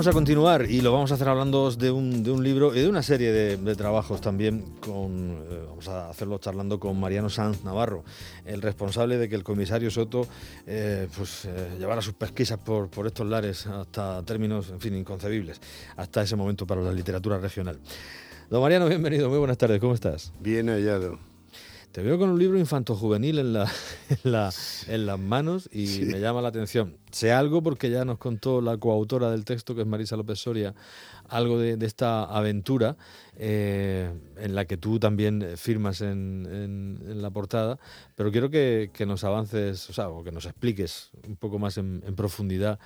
Vamos a continuar y lo vamos a hacer hablando de un, de un libro y de una serie de, trabajos también. Con, eh, vamos a hacerlo charlando con Mariano Sanz Navarro, el responsable de que el comisario Soto eh, pues, eh, llevara sus pesquisas por, por estos lares hasta términos, en fin, inconcebibles, hasta ese momento para la literatura regional. Don Mariano, bienvenido, muy buenas tardes, ¿cómo estás? Bien hallado. Te veo con un libro infanto-juvenil en, la, en, las manos y me llama la atención. Sé algo porque ya nos contó la coautora del texto, que es Marisa López Soria, algo de, esta aventura eh, en la que tú también firmas en, la portada, pero quiero que, nos avances, o sea, o que nos expliques un poco más en, profundidad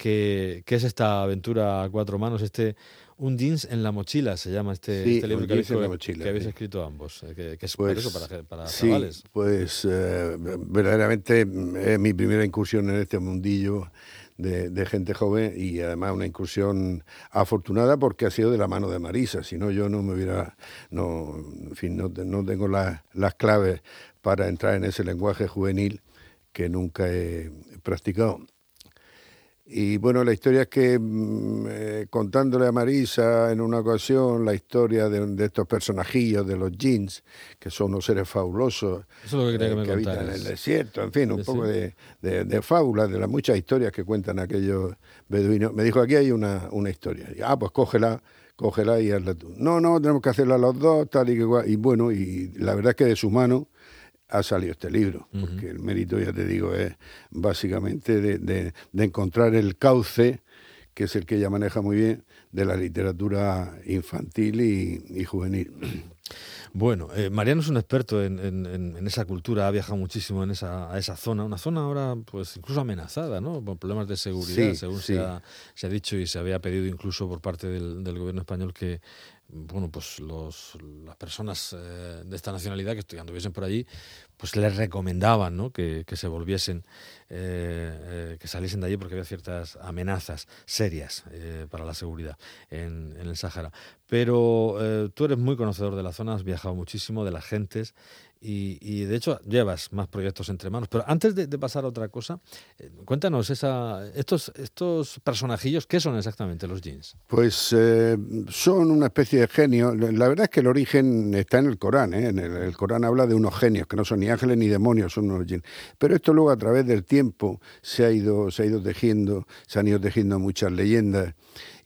qué es esta aventura a cuatro manos, este un jeans en la mochila se llama este, este libro que habéis, escrito ambos, eh, que, es pues, eso para, para sí, chavales. Pues eh, verdaderamente es mi primera incursión en este mundillo de, gente joven y además una incursión afortunada porque ha sido de la mano de Marisa, si no yo no me hubiera, no, en fin, no, no tengo las claves para entrar en ese lenguaje juvenil que nunca he practicado. Y bueno, la historia es que mm, eh, contándole a Marisa en una ocasión la historia de, estos personajillos de los jeans, que son unos seres fabulosos Eso que, eh, habitan en el desierto, en fin, un poco de, de, fábulas, de las muchas historias que cuentan aquellos beduinos. Me dijo, aquí hay una, una historia. Y, ah, pues cógela, cógela y hazla tú. No, no, tenemos que hacerla los dos, tal y que Y bueno, y la verdad es que de su mano ha salido este libro, porque el mérito, ya te digo, es básicamente de, encontrar el cauce, que es el que ella maneja muy bien, de la literatura infantil y, juvenil. Bueno, eh, Mariano es un experto en, esa cultura, ha viajado muchísimo en esa, a esa zona, una zona ahora pues incluso amenazada, ¿no? Por problemas de seguridad, según Se, ha, se, ha, dicho y se había pedido incluso por parte del, del gobierno español que bueno, pues los, las personas eh, de esta nacionalidad que anduviesen por allí, pues les recomendaban ¿no? que, se volviesen, eh, eh, que saliesen de allí porque había ciertas amenazas serias para la seguridad en, en el Sáhara. Pero tú eres muy conocedor de la zona, has viajado muchísimo, de las gentes, y, de hecho llevas más proyectos entre manos. Pero antes de, pasar a otra cosa, eh, cuéntanos esa, estos, estos personajillos, ¿qué son exactamente los jeans? Pues eh, son una especie de genio. La verdad es que el origen está en el Corán. ¿eh? En el, Corán habla de unos genios, que no son ni ángeles ni demonios, son unos jeans. Pero esto luego a través del tiempo se ha ido, se ha ido tejiendo, se han ido tejiendo muchas leyendas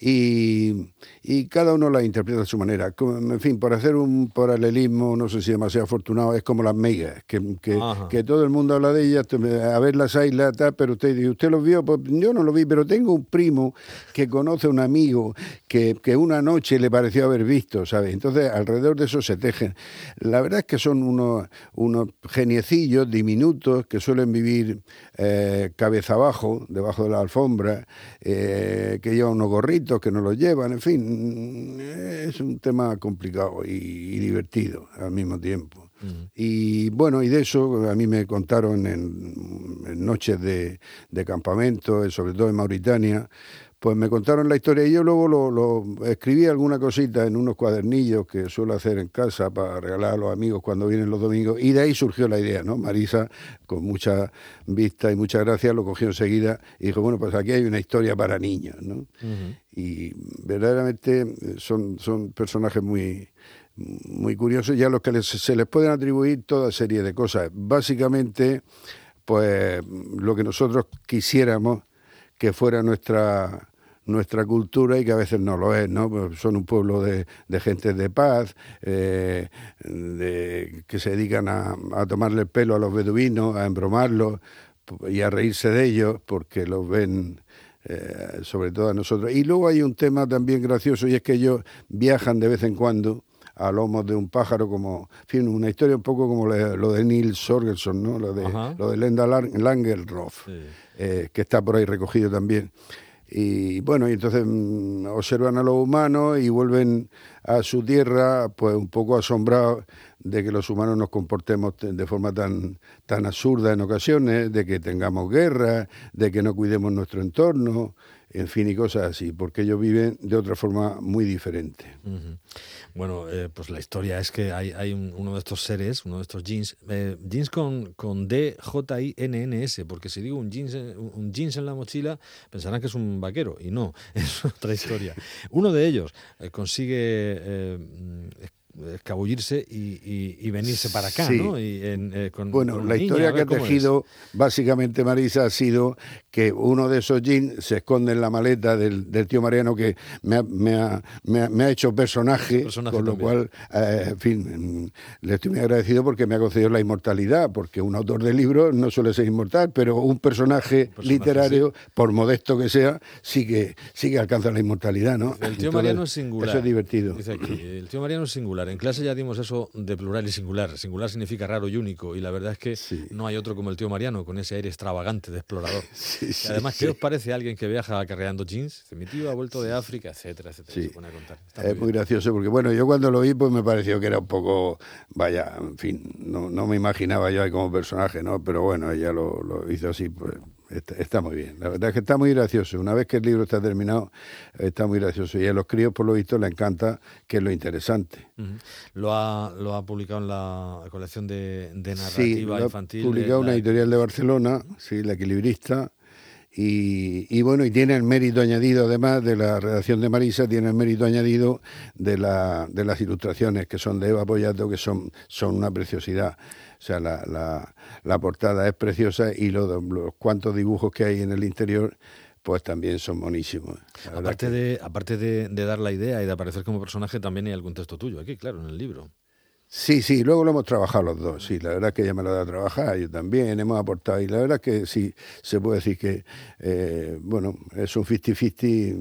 y, y, cada uno la interpreta a su manera. En fin, por hacer un paralelismo, no sé si demasiado afortunado, es como las megas, que, que, que todo el mundo habla de ellas, a ver las islas, pero usted dice, ¿usted los vio? Pues yo no lo vi, pero tengo un primo que conoce a un amigo que, que una noche le pareció haber visto, ¿sabes? Entonces, alrededor de eso se tejen. La verdad es que son unos, unos geniecillos diminutos que suelen vivir eh, cabeza abajo, debajo de la alfombra, eh, que llevan unos gorritos que no lo llevan, en fin, es un tema complicado y, divertido al mismo tiempo. Y bueno, y de eso a mí me contaron en, noches de, de, campamento, sobre todo en Mauritania, pues me contaron la historia y yo luego lo, escribí alguna cosita en unos cuadernillos que suelo hacer en casa para regalar a los amigos cuando vienen los domingos y de ahí surgió la idea, ¿no? Marisa, con mucha vista y mucha gracia, lo cogió enseguida y dijo, bueno, pues aquí hay una historia para niños, ¿no? Y verdaderamente eh, son, son personajes muy, muy curiosos y a los que se les pueden atribuir toda serie de cosas. Básicamente, pues lo que nosotros quisiéramos que fuera nuestra nuestra cultura y que a veces no lo es, ¿no? Pues son un pueblo de, de gente de paz, eh, de, que se dedican a, a, tomarle el pelo a los beduinos, a embromarlos y a reírse de ellos porque los ven eh, sobre todo a nosotros. Y luego hay un tema también gracioso y es que ellos viajan de vez en cuando a lomos de un pájaro, como, en fin, una historia un poco como lo de Neil Sorgelson, ¿no? lo, de, lo de Lenda Langerroth, eh, que está por ahí recogido también. Y bueno, y entonces mm, observan a los humanos y vuelven a su tierra, pues un poco asombrados de que los humanos nos comportemos de forma tan, tan absurda en ocasiones, de que tengamos guerra, de que no cuidemos nuestro entorno, en fin, y cosas así, porque ellos viven de otra forma muy diferente. Bueno, eh, pues la historia es que hay, hay uno de estos seres, uno de estos jeans, eh, jeans con, con D, J, I, N, N, S, porque si digo un jeans, un jeans en la mochila, pensarán que es un vaquero, y no, es otra historia. Uno de ellos eh, consigue escabullirse y, venirse para acá, ¿no? Eh, bueno, la historia que ha tejido básicamente Marisa ha sido que uno de esos jeans se esconde en la maleta del, tío Mariano que me ha, me ha, me ha, hecho personaje, con lo cual, eh, en fin, le estoy muy agradecido porque me ha concedido la inmortalidad, porque un autor de libros no suele ser inmortal, pero un personaje, literario, por modesto que sea, sí que, sí que alcanza la inmortalidad, ¿no? El tío Mariano es singular. Eso es divertido. Dice aquí, el tío Mariano es singular en clase ya dimos eso de plural y singular. Singular significa raro y único. Y la verdad es que no hay otro como el tío Mariano, con ese aire extravagante de explorador. además, ¿qué os parece alguien que viaja acarreando jeans? Mi tío ha vuelto de África, etcétera, etcétera. es muy, gracioso porque, bueno, yo cuando lo vi, pues me pareció que era un poco, vaya, en fin, no, no me imaginaba yo ahí como personaje, ¿no? Pero bueno, ella lo, lo hizo así, pues Está, muy bien. La verdad es que está muy gracioso. Una vez que el libro está terminado, está muy gracioso. Y a los críos, por lo visto, le encanta, que es lo interesante. lo, ha, lo ha publicado en la colección de, de narrativa sí, infantil. Ha publicado una editorial de Barcelona, sí, La Equilibrista. Y, bueno, y tiene el mérito añadido, además de la redacción de Marisa, tiene el mérito añadido de, la, de las ilustraciones que son de Eva Pollato, que son, son una preciosidad. O sea, la, la, la portada es preciosa y los, los cuantos dibujos que hay en el interior pues también son buenísimos. Aparte, de, aparte de, dar la idea y de aparecer como personaje, también hay algún texto tuyo aquí, claro, en el libro. Sí, sí, luego lo hemos trabajado los dos, sí, la verdad es que ella me lo da a trabajar, yo también, hemos aportado, y la verdad es que sí, se puede decir que, eh, bueno, es un 50-50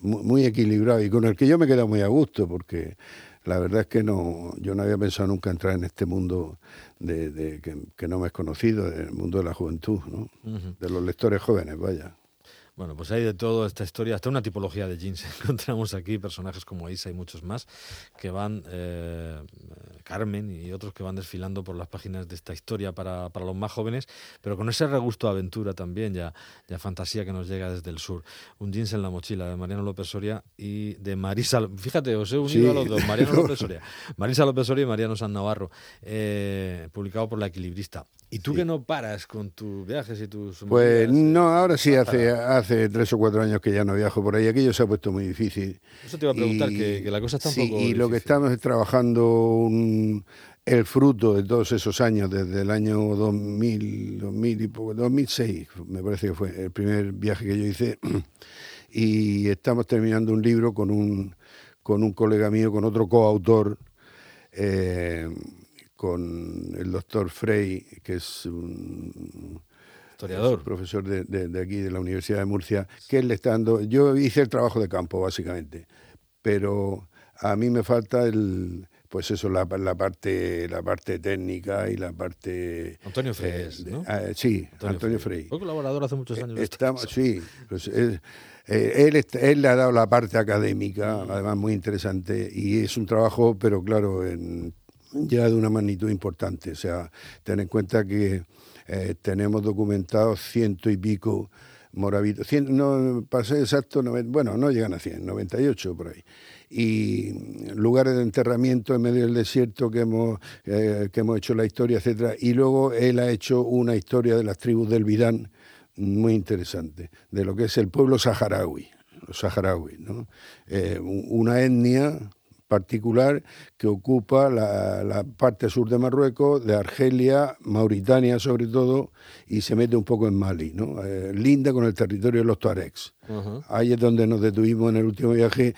muy, muy, equilibrado y con el que yo me he quedado muy a gusto, porque la verdad es que no, yo no había pensado nunca entrar en este mundo de, que, no me es conocido, el mundo de la juventud, ¿no? de los lectores jóvenes, vaya. Bueno, pues hay de todo esta historia, hasta una tipología de jeans. Encontramos aquí personajes como Isa y muchos más que van, eh, Carmen y otros que van desfilando por las páginas de esta historia para, para, los más jóvenes, pero con ese regusto aventura también, ya, ya fantasía que nos llega desde el sur. Un jeans en la mochila de Mariano López Soria y de Marisa. Fíjate, os he unido a los dos, Mariano López Soria. Marisa López Soria y Mariano San Navarro, eh, publicado por La Equilibrista. ¿Y tú que no paras con tus viajes y tus... Pues no, ahora sí hace, hace tres o cuatro años que ya no viajo por ahí. Aquello se ha puesto muy difícil. Eso te iba a preguntar, que, la cosa está un poco y lo que estamos es trabajando el fruto de todos esos años, desde el año 2000, 2000 y poco, 2006, me parece que fue el primer viaje que yo hice. Y estamos terminando un libro con un, con un colega mío, con otro coautor. Eh, con el doctor Frey, que es un historiador, profesor de, de, aquí de la Universidad de Murcia, que él le está dando. Yo hice el trabajo de campo básicamente, pero a mí me falta el, pues eso, la, la, parte, la parte técnica y la parte... Antonio Frey, eh, ¿no? Ah, sí, Antonio, Frey. Fue colaborador hace muchos años. Estamos, sí, pues eh, él, él, le ha dado la parte académica, mm. además muy interesante, y es un trabajo, pero claro, en ya de una magnitud importante. O sea, ten en cuenta que eh, tenemos documentados ciento y pico moravitos, no pasé exacto, bueno, no llegan a 100, 98 por ahí. Y lugares de enterramiento en medio del desierto que hemos, eh, que hemos hecho la historia, etcétera. Y luego él ha hecho una historia de las tribus del Bidán muy interesante, de lo que es el pueblo saharaui, los saharauis, ¿no? Eh, una etnia particular que ocupa la, parte sur de Marruecos, de Argelia, Mauritania sobre todo, y se mete un poco en Mali, ¿no? Eh, linda con el territorio de los Tuaregs. Ahí es donde nos detuvimos en el último viaje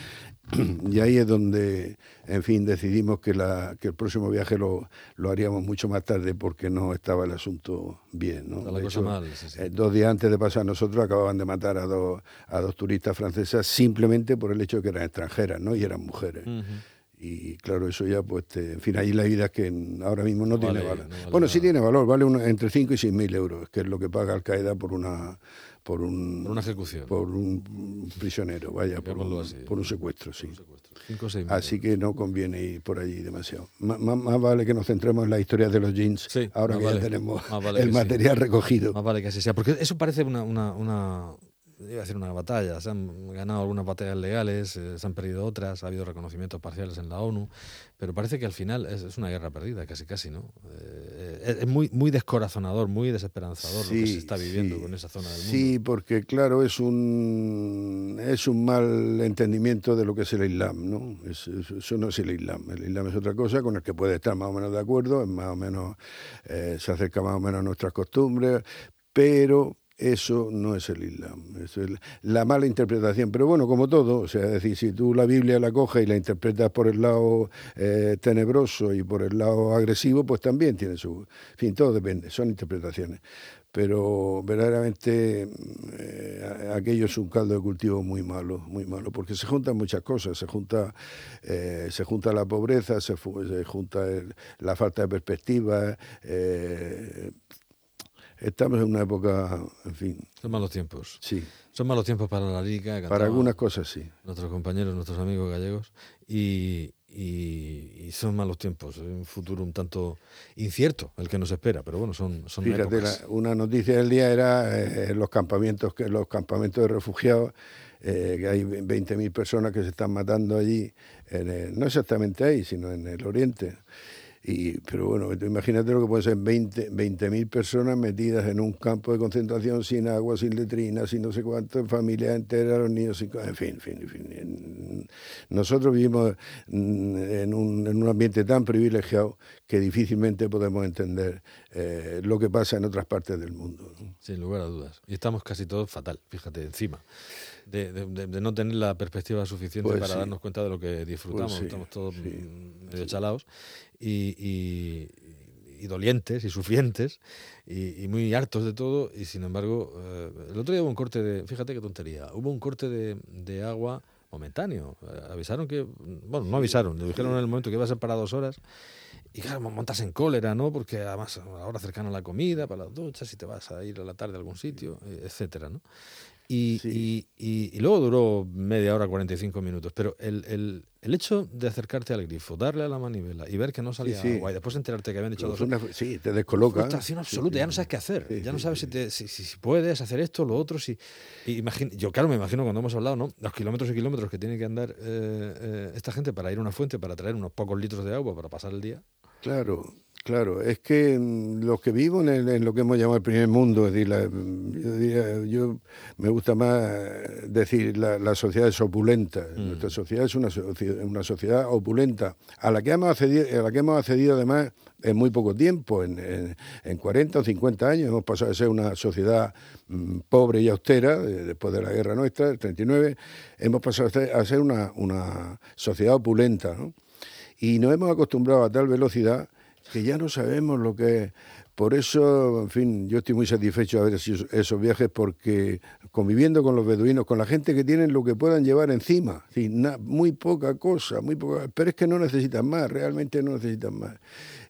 y ahí es donde, en fin, decidimos que, la, que el próximo viaje lo, lo haríamos mucho más tarde porque no estaba el asunto bien. ¿no? Eh, dos días antes de pasar nosotros acababan de matar a dos, a dos turistas francesas simplemente por el hecho de que eran extranjeras ¿no? y eran mujeres. Y claro, eso ya, pues, en fin, hay la vida que ahora mismo no, tiene valor. bueno, sí tiene valor, vale entre 5 y 6 mil euros, que es lo que paga Al Qaeda por una por un por una ejecución. por un prisionero vaya por un, por un, secuestro sí. Así que no conviene ir por allí demasiado. Más, vale que nos centremos en la historia de los jeans ahora que ya tenemos el material recogido. Más vale que así sea porque eso parece una, una, una iba a decir una batalla, se han ganado algunas batallas legales, eh, se han perdido otras, ha habido reconocimientos parciales en la ONU, pero parece que al final es, una guerra perdida, casi casi, ¿no? Eh, es, muy, muy descorazonador, muy desesperanzador lo que se está viviendo en esa zona del mundo. Sí, porque claro, es un, es un mal entendimiento de lo que es el Islam, ¿no? eso no es el Islam, el Islam es otra cosa con el que puede estar más o menos de acuerdo, es más o menos, eh, se acerca más o menos a nuestras costumbres, pero eso no es el Islam, es la mala interpretación. Pero bueno, como todo, o sea, es decir, si tú la Biblia la coges y la interpretas por el lado eh, tenebroso y por el lado agresivo, pues también tiene su... En fin, todo depende, son interpretaciones. Pero verdaderamente eh, aquello es un caldo de cultivo muy malo, muy malo, porque se juntan muchas cosas, se junta, eh, se junta la pobreza, se, junta la falta de perspectiva, estamos en una época, en fin. Son malos tiempos. Sí. Son malos tiempos para la liga. Para algunas cosas, sí. Nuestros compañeros, nuestros amigos gallegos. Y, y, son malos tiempos. Un futuro un tanto incierto el que nos espera, pero bueno, son, son Fíjate, una noticia del día era eh, los campamentos, que los campamentos de refugiados. Eh, que hay 20.000 personas que se están matando allí, no exactamente ahí, sino en el oriente. Y, pero bueno, imagínate lo que puede ser 20 mil personas metidas en un campo de concentración sin agua, sin letrina, sin no sé cuánto, familias enteras, los niños, sin, en fin, en fin, en fin. Nosotros vivimos en un, en un ambiente tan privilegiado que difícilmente podemos entender eh, lo que pasa en otras partes del mundo. Sin lugar a dudas. Y estamos casi todos fatal, fíjate, encima. De, de, no tener la perspectiva suficiente pues para darnos cuenta de lo que disfrutamos. Pues estamos todos medio chalados y, y, dolientes y sufrientes y, muy hartos de todo. Y sin embargo, eh, el otro día hubo un corte de, fíjate qué tontería, hubo un corte de, de agua momentáneo. Eh, avisaron que, bueno, no avisaron, le dijeron en el momento que iba a ser para dos horas. Y claro, montas en cólera, ¿no? Porque además ahora cercano a la comida, para las duchas, si te vas a ir a la tarde a algún sitio, etcétera, ¿no? Y, y, y, luego duró media hora, 45 minutos. Pero el, el, el, hecho de acercarte al grifo, darle a la manivela y ver que no salía agua y después enterarte que habían echado dos una, Sí, te descoloca. Frustración absoluta, ya no sabes qué hacer. ya no sabes si, te, si, si, puedes hacer esto, lo otro. Si, imagino, yo, claro, me imagino cuando hemos hablado, ¿no? Los kilómetros y kilómetros que tiene que andar eh, eh, esta gente para ir a una fuente, para traer unos pocos litros de agua para pasar el día. Claro, Claro, es que mm, los que vivo en, lo que hemos llamado el primer mundo, es decir, yo, yo, me gusta más decir la, sociedad es opulenta. Mm. Nuestra sociedad es una, una sociedad opulenta, a la que hemos accedido, a la que hemos accedido además en muy poco tiempo, en, en, 40 o 50 años, hemos pasado de ser una sociedad mm, pobre y austera, después de la guerra nuestra, del 39, hemos pasado a ser una, una sociedad opulenta, ¿no? Y nos hemos acostumbrado a tal velocidad que ya no sabemos lo que es. Por eso, en fin, yo estoy muy satisfecho de haber hecho esos viajes porque conviviendo con los beduinos, con la gente que tienen lo que puedan llevar encima, muy poca cosa, muy poca, pero es que no necesitan más, realmente no necesitan más.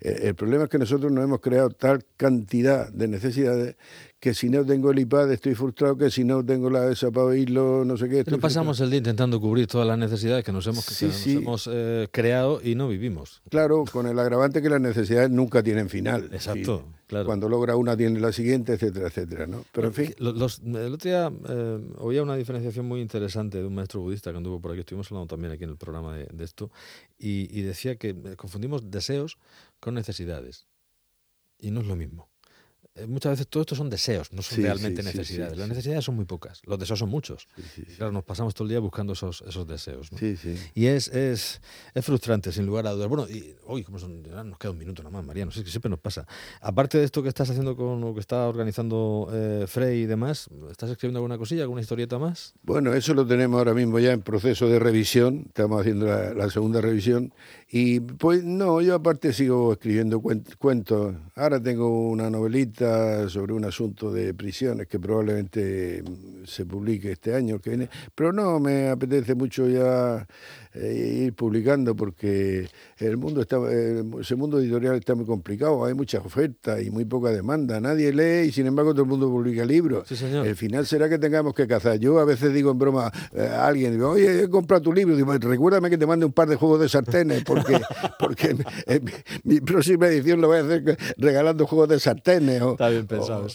Eh, el problema es que nosotros no hemos creado tal cantidad de necesidades que si no tengo el iPad estoy frustrado, que si no tengo la esa para oírlo, no sé qué. No pasamos el día intentando cubrir todas las necesidades que nos hemos, hemos eh, creado y no vivimos. Claro, con el agravante que las necesidades nunca tienen final. Exacto, claro. Cuando logra una tiene la siguiente, etcétera, etcétera, ¿no? Pero en fin. Los, el otro día eh, oía una diferenciación muy interesante de un maestro budista que anduvo por aquí, estuvimos hablando también aquí en el programa de, esto, y, y decía que confundimos deseos con necesidades. Y no es lo mismo. Eh, muchas veces todo esto son deseos, no son realmente necesidades. Las necesidades son muy pocas, los deseos son muchos. Claro, nos pasamos todo el día buscando esos, esos deseos. Y es, es, es, frustrante, sin lugar a dudas. Bueno, y hoy, como son, nos queda un minuto nada más, Mariano, es que siempre nos pasa. Aparte de esto que estás haciendo con lo que está organizando eh, Frey y demás, ¿estás escribiendo alguna cosilla, alguna historieta más? Bueno, eso lo tenemos ahora mismo ya en proceso de revisión, estamos haciendo la, segunda revisión. Y pues no, yo aparte sigo escribiendo cuentos. Ahora tengo una novelita sobre un asunto de prisiones que probablemente mm, se publique este año que viene, pero no me apetece mucho ya eh, ir publicando porque el mundo está, eh, ese mundo editorial está muy complicado, hay mucha oferta y muy poca demanda, nadie lee y sin embargo todo el mundo publica libros. El final será que tengamos que cazar. Yo a veces digo en broma eh, a alguien, digo, oye, he comprado tu libro, digo, recuérdame que te mande un par de juegos de sartenes porque, porque mi, próxima edición lo voy a hacer regalando juegos de sartenes. O, está bien pensado.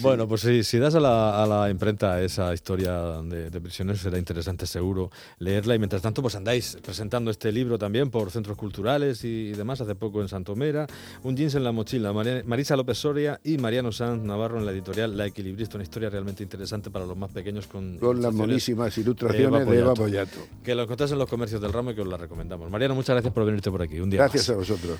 bueno, pues si, si das a la, a la, imprenta esa historia de, de prisioneros será interesante seguro leerla y mientras tanto pues andáis presentando este libro también por centros culturales y, demás, hace poco en Santomera, Un jeans en la mochila, Marisa López Soria y Mariano Sanz Navarro en la editorial La Equilibrista, una historia realmente interesante para los más pequeños con, con las monísimas ilustraciones de Eva Pollato. Que lo encontráis en los comercios del ramo y que os la recomendamos. Mariano, muchas gracias por venirte por aquí. Un día Gracias a vosotros.